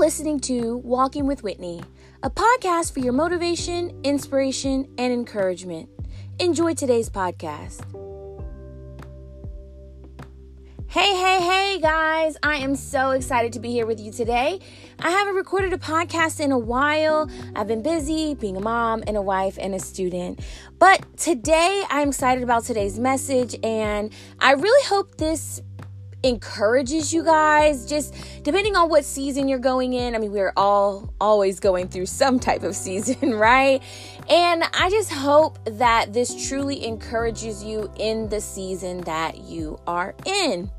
listening to Walking with Whitney, a podcast for your motivation, inspiration, and encouragement. Enjoy today's podcast. Hey, hey, hey, guys. I am so excited to be here with you today. I haven't recorded a podcast in a while. I've been busy being a mom and a wife and a student. But today, I'm excited about today's message, and I really hope this encourages you guys just depending on what season you're going in i mean we're all always going through some type of season right and i just hope that this truly encourages you in the season that you are in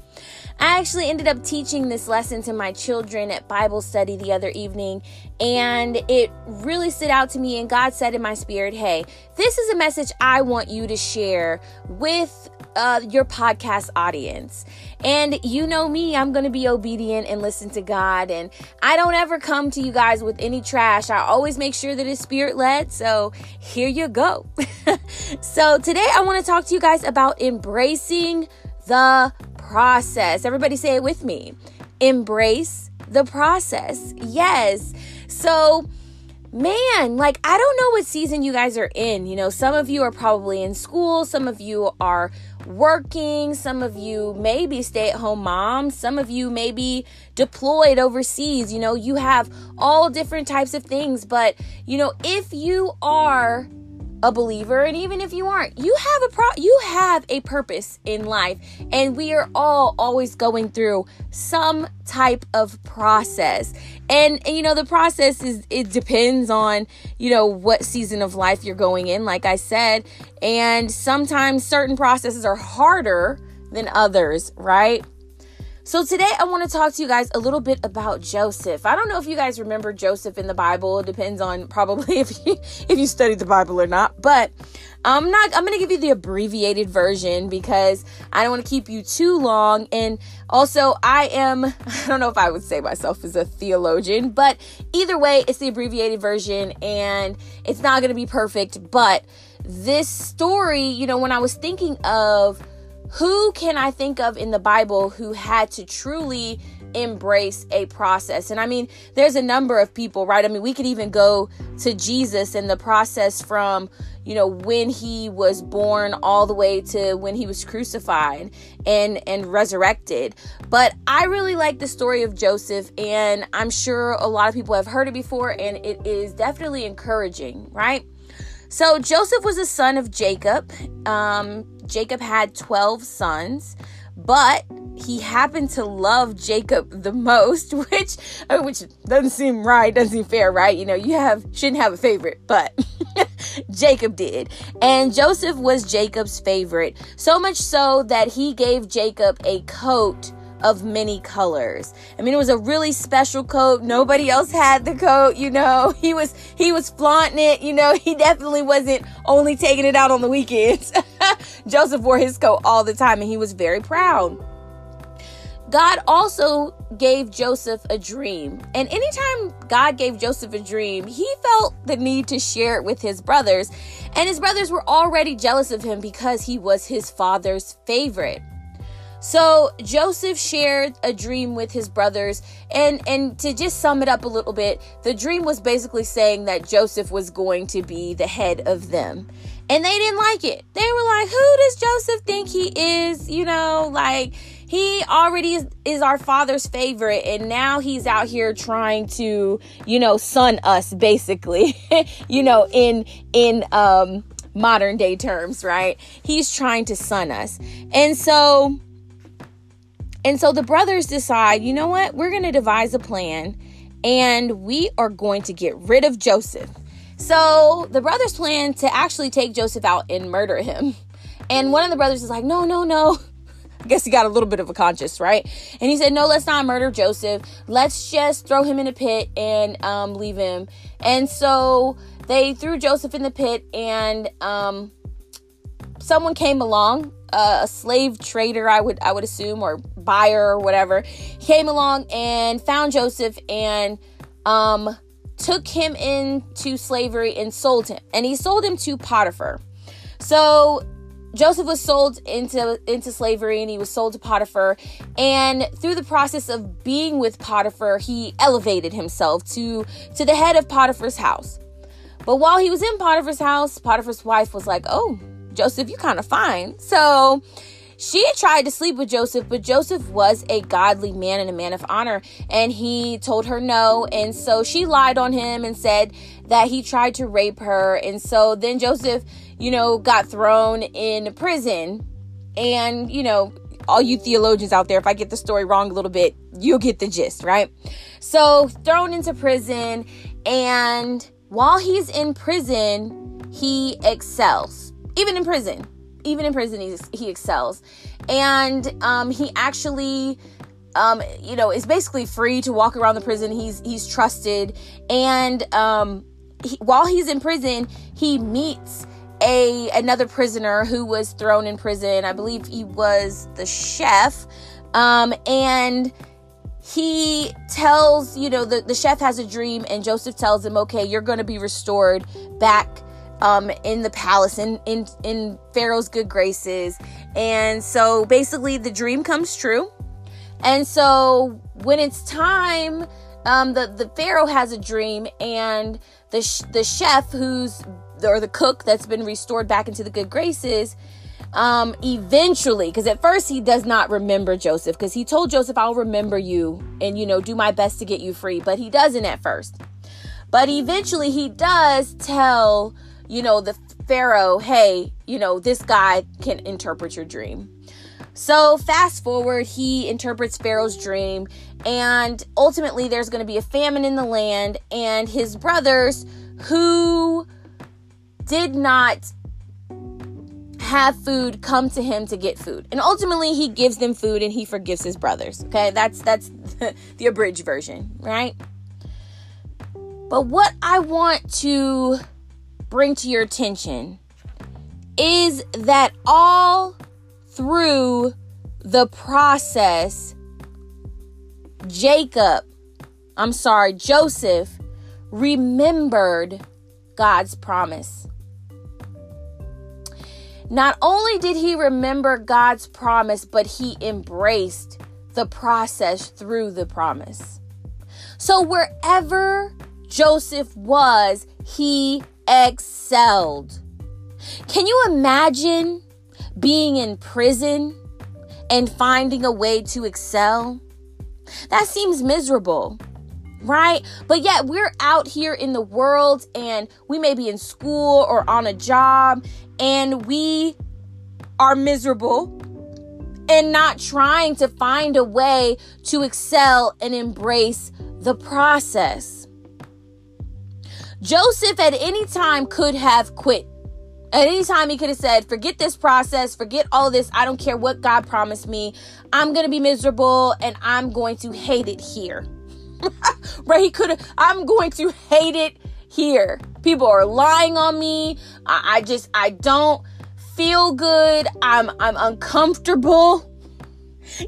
I actually ended up teaching this lesson to my children at Bible study the other evening, and it really stood out to me. And God said in my spirit, Hey, this is a message I want you to share with uh, your podcast audience. And you know me, I'm going to be obedient and listen to God. And I don't ever come to you guys with any trash. I always make sure that it's spirit led. So here you go. so today I want to talk to you guys about embracing the process. Everybody say it with me. Embrace the process. Yes. So, man, like I don't know what season you guys are in. You know, some of you are probably in school, some of you are working, some of you may be stay at home moms, some of you may be deployed overseas. You know, you have all different types of things, but you know, if you are a believer and even if you aren't you have a pro you have a purpose in life and we are all always going through some type of process. And, and, you know the process is it depends on you know what season of life you're going in like i said. And sometimes certain processes are harder than others right so today I want to talk to you guys a little bit about Joseph. I don't know if you guys remember Joseph in the Bible. It depends on probably if you if you studied the Bible or not. But I'm not I'm going to give you the abbreviated version because I don't want to keep you too long and also I am I don't know if I would say myself as a theologian, but either way it's the abbreviated version and it's not going to be perfect, but this story, you know, when I was thinking of who can I think of in the Bible who had to truly embrace a process? And I mean, there's a number of people, right? I mean, we could even go to Jesus and the process from, you know, when he was born all the way to when he was crucified and and resurrected. But I really like the story of Joseph and I'm sure a lot of people have heard it before and it is definitely encouraging, right? So Joseph was a son of Jacob. Um, Jacob had 12 sons, but he happened to love Jacob the most, which uh, which doesn't seem right, doesn't seem fair, right? You know, you have shouldn't have a favorite, but Jacob did. And Joseph was Jacob's favorite, so much so that he gave Jacob a coat of many colors. I mean, it was a really special coat. Nobody else had the coat, you know. He was he was flaunting it, you know. He definitely wasn't only taking it out on the weekends. Joseph wore his coat all the time and he was very proud. God also gave Joseph a dream. And anytime God gave Joseph a dream, he felt the need to share it with his brothers. And his brothers were already jealous of him because he was his father's favorite. So Joseph shared a dream with his brothers and and to just sum it up a little bit, the dream was basically saying that Joseph was going to be the head of them. And they didn't like it. They were like, "Who does Joseph think he is?" You know, like he already is, is our father's favorite and now he's out here trying to, you know, son us basically. you know, in in um modern day terms, right? He's trying to son us. And so and so the brothers decide, you know what? We're going to devise a plan and we are going to get rid of Joseph. So the brothers plan to actually take Joseph out and murder him. And one of the brothers is like, no, no, no. I guess he got a little bit of a conscience, right? And he said, no, let's not murder Joseph. Let's just throw him in a pit and um, leave him. And so they threw Joseph in the pit and um, someone came along a slave trader i would i would assume or buyer or whatever came along and found joseph and um took him into slavery and sold him. And he sold him to potiphar. So Joseph was sold into into slavery and he was sold to Potiphar. And through the process of being with Potiphar he elevated himself to to the head of Potiphar's house. But while he was in Potiphar's house, Potiphar's wife was like, "Oh, Joseph, you kind of fine." So she tried to sleep with Joseph, but Joseph was a godly man and a man of honor, and he told her no. And so she lied on him and said that he tried to rape her. And so then Joseph, you know, got thrown in prison. And, you know, all you theologians out there, if I get the story wrong a little bit, you'll get the gist, right? So thrown into prison, and while he's in prison, he excels, even in prison even in prison, he's, he excels. And um, he actually, um, you know, is basically free to walk around the prison. He's he's trusted, and um, he, while he's in prison, he meets a another prisoner who was thrown in prison. I believe he was the chef, um, and he tells you know the, the chef has a dream and joseph tells him okay you're going to be restored back um, in the palace in, in in Pharaoh's good graces. And so basically the dream comes true. And so when it's time, um, the, the Pharaoh has a dream and the, sh- the chef who's, or the cook that's been restored back into the good graces, um, eventually, because at first he does not remember Joseph, because he told Joseph, I'll remember you and, you know, do my best to get you free. But he doesn't at first. But eventually he does tell you know, the Pharaoh, hey, you know, this guy can interpret your dream. So, fast forward, he interprets Pharaoh's dream, and ultimately, there's going to be a famine in the land, and his brothers who did not have food come to him to get food. And ultimately he gives them food and he forgives his brothers okay? That's that's the abridged version right? But what i want to bring to your attention is that all through the process, Jacob, I'm sorry, Joseph remembered God's promise. Not only did he remember God's promise, but he embraced the process through the promise. So wherever Joseph was, he excelled. Can you imagine being in prison and finding a way to excel? That seems miserable, right? But yet we're out here in the world and we may be in school or on a job and we are miserable and not trying to find a way to excel and embrace the process. Joseph at any time could have quit. At any time, he could have said, Forget this process, forget all this. I don't care what God promised me. I'm going to be miserable and I'm going to hate it here. right? He could have, I'm going to hate it here. People are lying on me. I, I just, I don't feel good. I'm, I'm uncomfortable.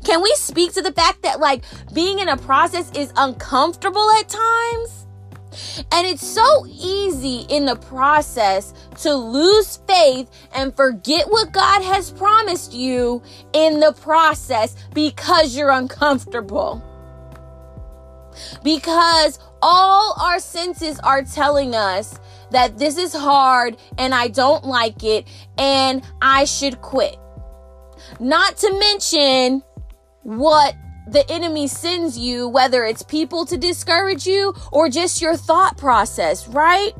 Can we speak to the fact that like being in a process is uncomfortable at times? And it's so easy in the process to lose faith and forget what God has promised you in the process because you're uncomfortable. Because all our senses are telling us that this is hard and I don't like it and I should quit. Not to mention what the enemy sends you, whether it's people to discourage you or just your thought process, right?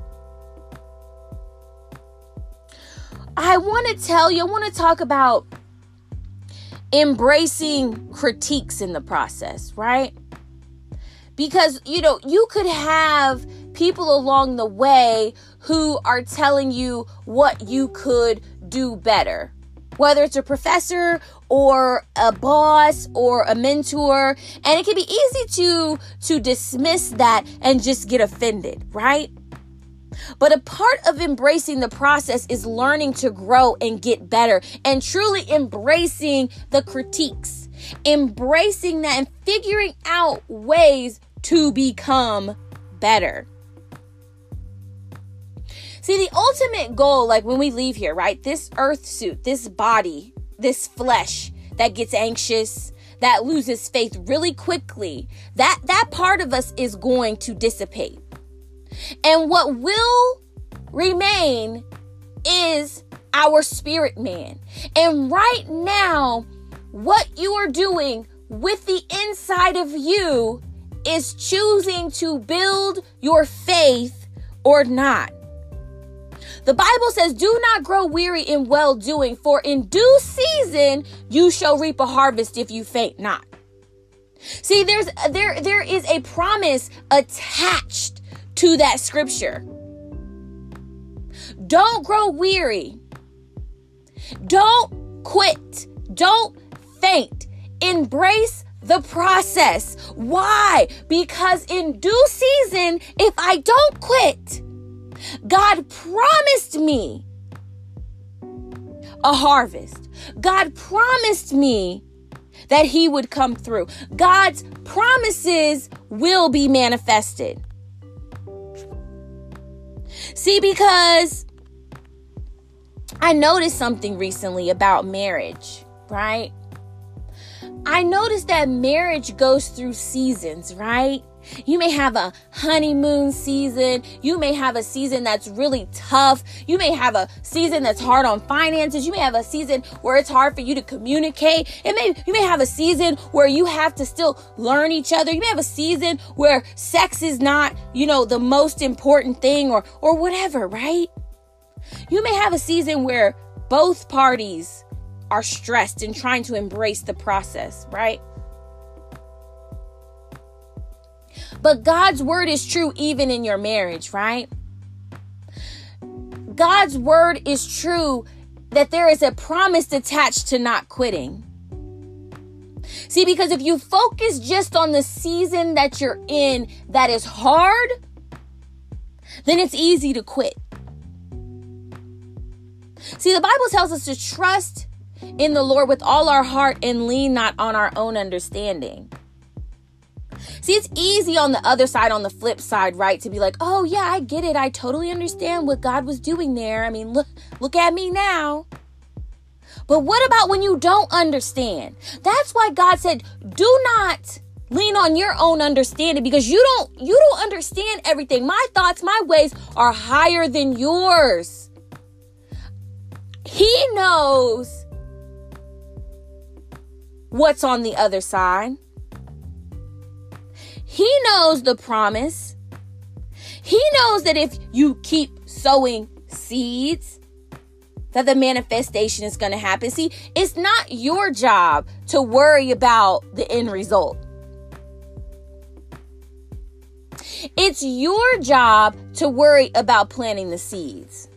I want to tell you, I want to talk about embracing critiques in the process, right? Because, you know, you could have people along the way who are telling you what you could do better, whether it's a professor or a boss or a mentor and it can be easy to to dismiss that and just get offended right? But a part of embracing the process is learning to grow and get better and truly embracing the critiques embracing that and figuring out ways to become better See, the ultimate goal, like when we leave here, right? This earth suit, this body, this flesh that gets anxious, that loses faith really quickly, that that part of us is going to dissipate. And what will remain is our spirit man. And right now, what you are doing with the inside of you is choosing to build your faith or not. The Bible says, Do not grow weary in well doing, for in due season you shall reap a harvest if you faint not. See, there's there there is a promise attached to that scripture. Don't grow weary. Don't quit. Don't faint. Embrace the process. Why? Because in due season, if I don't quit, God promised me a harvest. God promised me that He would come through. God's promises will be manifested. See, because I noticed something recently about marriage, right? I noticed that marriage goes through seasons, right? You may have a honeymoon season. You may have a season that's really tough. You may have a season that's hard on finances. You may have a season where it's hard for you to communicate. It may, you may have a season where you have to still learn each other. You may have a season where sex is not, you know, the most important thing or, or whatever, right? You may have a season where both parties are stressed and trying to embrace the process, right? But God's word is true even in your marriage, right? God's word is true that there is a promise attached to not quitting. See, because if you focus just on the season that you're in that is hard, then it's easy to quit. See, the Bible tells us to trust in the Lord with all our heart and lean not on our own understanding. See, it's easy on the other side, on the flip side, right? To be like, oh yeah, I get it. I totally understand what God was doing there. I mean, look, look at me now. But what about when you don't understand? That's why God said, do not lean on your own understanding because you don't you don't understand everything. My thoughts, my ways are higher than yours. He knows what's on the other side. He knows the promise. He knows that if you keep sowing seeds, that the manifestation is going to happen. See, it's not your job to worry about the end result. It's your job to worry about planting the seeds.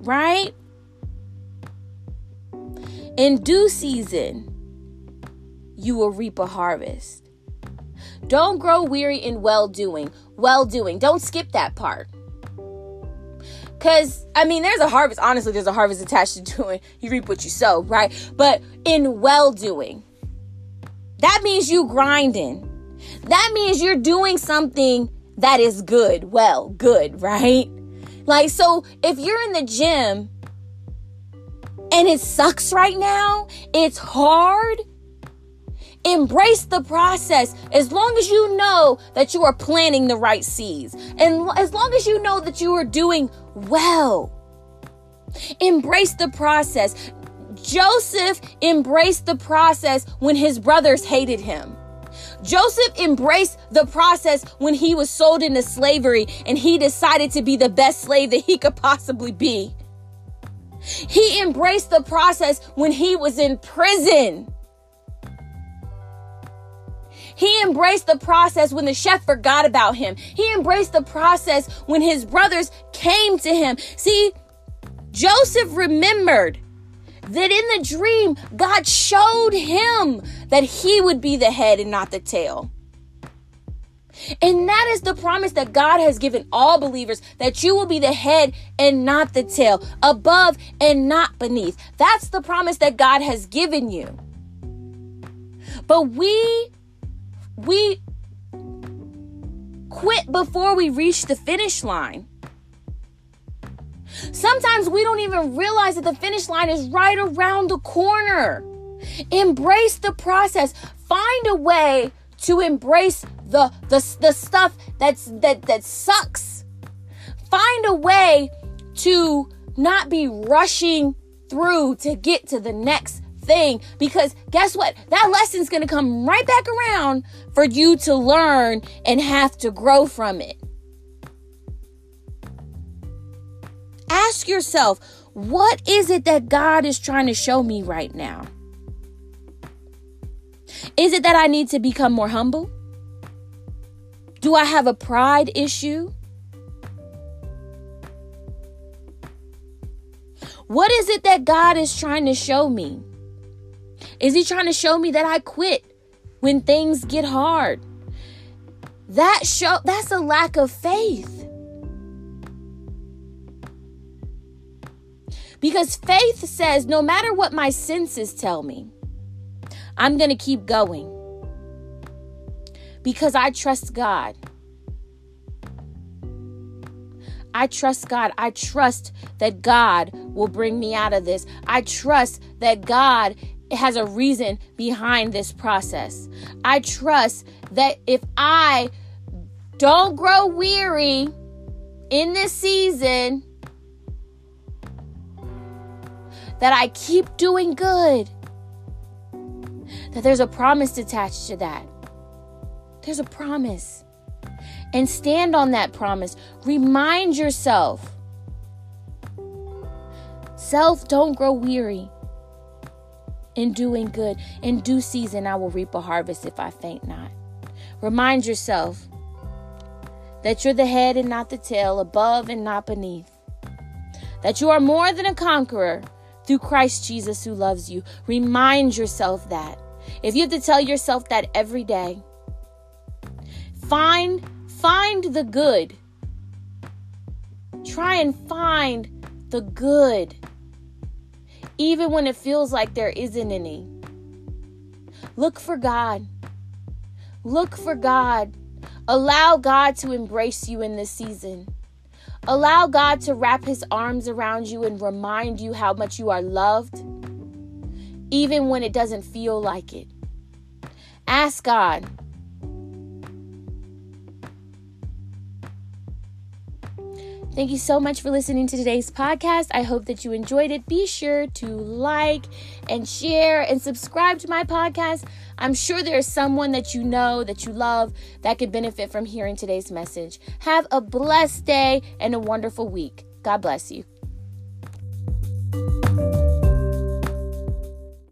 Right? In due season, you will reap a harvest. Don't grow weary in well doing. Well doing. Don't skip that part. Because, I mean, there's a harvest. Honestly, there's a harvest attached to doing. You reap what you sow, right? But in well doing, that means you grinding. That means you're doing something that is good. Well, good, right? Like, so if you're in the gym and it sucks right now, it's hard Embrace the process as long as you know that you are planting the right seeds. And as long as you know that you are doing well. Embrace the process. Joseph embraced the process when his brothers hated him. Joseph embraced the process when he was sold into slavery and he decided to be the best slave that he could possibly be. He embraced the process when he was in prison. He embraced the process when the chef forgot about him. He embraced the process when his brothers came to him. See, Joseph remembered that in the dream, God showed him that he would be the head and not the tail. And that is the promise that God has given all believers that you will be the head and not the tail, above and not beneath. That's the promise that God has given you. But we we quit before we reach the finish line. Sometimes we don't even realize that the finish line is right around the corner. Embrace the process. Find a way to embrace the the, the stuff that's that that sucks. Find a way to not be rushing through to get to the next thing because guess what? That lesson's going to come right back around for you to learn and have to grow from it. Ask yourself, what is it that God is trying to show me right now? Is it that I need to become more humble? Do I have a pride issue? What is it that God is trying to show me? Is He trying to show me that I quit when things get hard? That show that's a lack of faith. Because faith says no matter what my senses tell me, I'm going to keep going. Because I trust God. I trust God. I trust that God will bring me out of this. I trust that God has a reason behind this process. I trust that if I don't grow weary in this season, that I keep doing good, that there's a promise attached to that. There's a promise. And stand on that promise. Remind yourself. Self, don't grow weary in doing good. In due season, I will reap a harvest if I faint not. Remind yourself that you're the head and not the tail, above and not beneath. That you are more than a conqueror through Christ Jesus who loves you. Remind yourself that. If you have to tell yourself that every day, find find the good. Try and find the good. Even when it feels like there isn't any. Look for God. Look for God. Allow God to embrace you in this season. Allow God to wrap his arms around you and remind you how much you are loved, even when it doesn't feel like it. Ask God. Thank you so much for listening to today's podcast. I hope that you enjoyed it. Be sure to like and share and subscribe to my podcast. I'm sure there's someone that you know, that you love, that could benefit from hearing today's message. Have a blessed day and a wonderful week. God bless you.